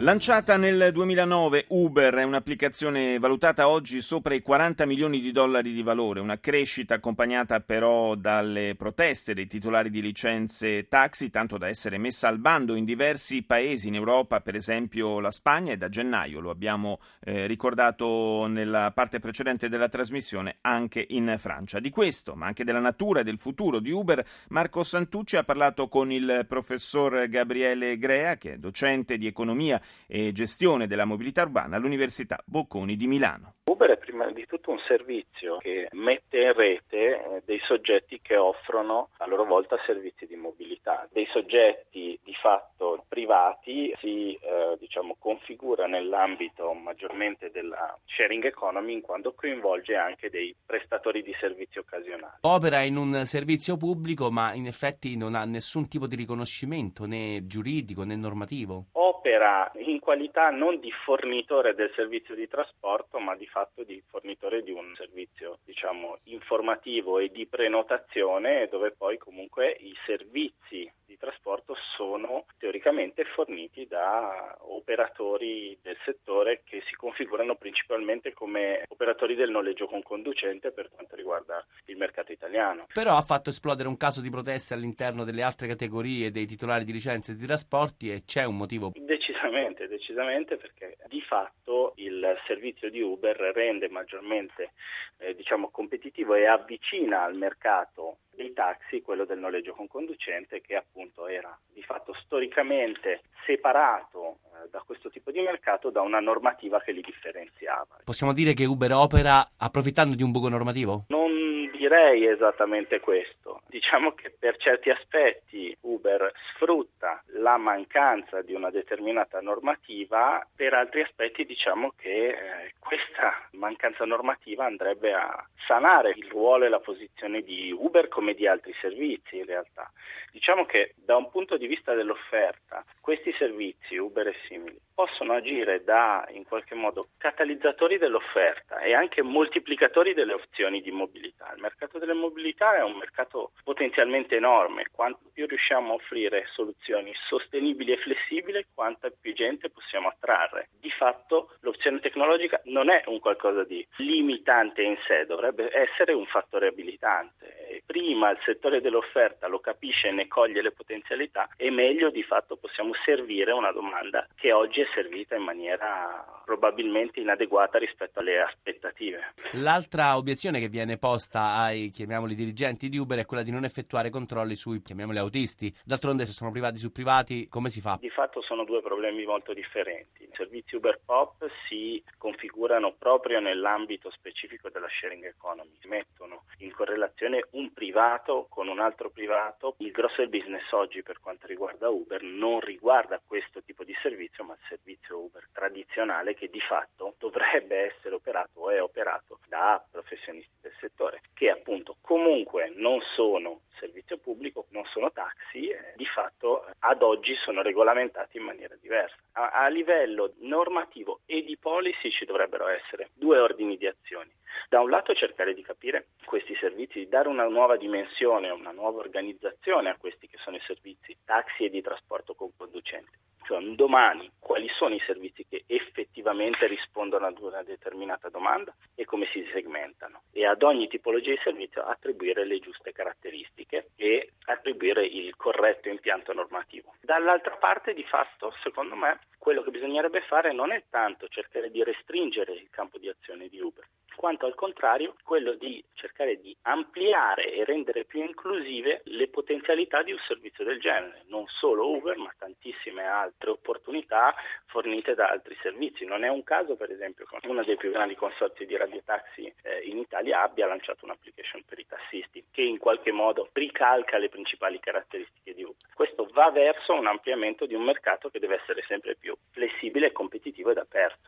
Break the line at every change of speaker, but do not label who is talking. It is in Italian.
Lanciata nel 2009, Uber è un'applicazione valutata oggi sopra i 40 milioni di dollari di valore, una crescita accompagnata però dalle proteste dei titolari di licenze taxi, tanto da essere messa al bando in diversi paesi in Europa, per esempio la Spagna, e da gennaio, lo abbiamo eh, ricordato nella parte precedente della trasmissione, anche in Francia. Di questo, ma anche della natura e del futuro di Uber, Marco Santucci ha parlato con il professor Gabriele Grea, che è docente di economia e gestione della mobilità urbana all'Università Bocconi di Milano.
Uber è prima di tutto un servizio che mette in rete eh, dei soggetti che offrono a loro volta servizi di mobilità. Dei soggetti di fatto privati si eh, diciamo, configura nell'ambito maggiormente della sharing economy in quanto coinvolge anche dei prestatori di servizi occasionali.
Opera in un servizio pubblico ma in effetti non ha nessun tipo di riconoscimento né giuridico né normativo.
Opera in qualità non di fornitore del servizio di trasporto ma di fatto di fornitore di un servizio diciamo informativo e di prenotazione dove poi comunque i servizi di trasporto sono teoricamente forniti da operatori del settore che si configurano principalmente come operatori del noleggio con conducente per quanto riguarda il mercato italiano.
Però ha fatto esplodere un caso di proteste all'interno delle altre categorie dei titolari di licenze di trasporti e c'è un motivo.
Decisamente, decisamente perché di fatto il servizio di Uber rende maggiormente eh, diciamo, competitivo e avvicina al mercato dei taxi quello del noleggio con conducente che appunto era di fatto storicamente separato eh, da questo tipo di mercato da una normativa che li differenziava.
Possiamo dire che Uber opera approfittando di un buco normativo?
Non direi esattamente questo. Diciamo che per certi aspetti Uber sfrutta la mancanza di una determinata normativa, per altri aspetti diciamo che eh, mancanza normativa andrebbe a sanare il ruolo e la posizione di Uber come di altri servizi in realtà. Diciamo che da un punto di vista dell'offerta questi servizi, Uber e simili, possono agire da in qualche modo catalizzatori dell'offerta e anche moltiplicatori delle opzioni di mobilità. Il mercato delle mobilità è un mercato potenzialmente enorme, quanto più riusciamo a offrire soluzioni sostenibili e flessibili, quanta più gente possiamo attrarre. L'opzione tecnologica non è un qualcosa di limitante in sé, dovrebbe essere un fattore abilitante. Prima il settore dell'offerta lo capisce e ne coglie le potenzialità e meglio di fatto possiamo servire una domanda che oggi è servita in maniera probabilmente inadeguata rispetto alle aspettative.
L'altra obiezione che viene posta ai, chiamiamoli, dirigenti di Uber è quella di non effettuare controlli sui, chiamiamoli, autisti. D'altronde se sono privati su privati, come si fa?
Di fatto sono due problemi molto differenti. I servizi Uber Pop si configurano proprio nell'ambito specifico della sharing economy, mettono in correlazione un privato con un altro privato. Il grosso del business oggi per quanto riguarda Uber non riguarda questo di servizio, ma il servizio Uber tradizionale che di fatto dovrebbe essere operato o è operato da professionisti del settore, che appunto comunque non sono servizio pubblico, non sono taxi, eh, di fatto ad oggi sono regolamentati in maniera diversa. A, a livello normativo e di policy ci dovrebbero essere due ordini di azioni. Da un lato cercare di capire questi servizi, di dare una nuova dimensione, una nuova organizzazione a questi che sono i servizi taxi e di trasporto con conducente cioè domani quali sono i servizi che effettivamente rispondono ad una determinata domanda e come si segmentano e ad ogni tipologia di servizio attribuire le giuste caratteristiche e attribuire il corretto impianto normativo. Dall'altra parte di fatto, secondo me, quello che bisognerebbe fare non è tanto cercare di restringere il campo di azione di Uber, quanto al contrario quello di cercare di ampliare e rendere più inclusive le potenzialità di un servizio del genere, non solo Uber ma tantissime altre opportunità fornite da altri servizi. Non è un caso per esempio che uno dei più grandi consorzi di radiotaxi eh, in Italia abbia lanciato un'application per i tassisti che in qualche modo ricalca le principali caratteristiche di Uber. Questo va verso un ampliamento di un mercato che deve essere sempre più flessibile, competitivo ed aperto.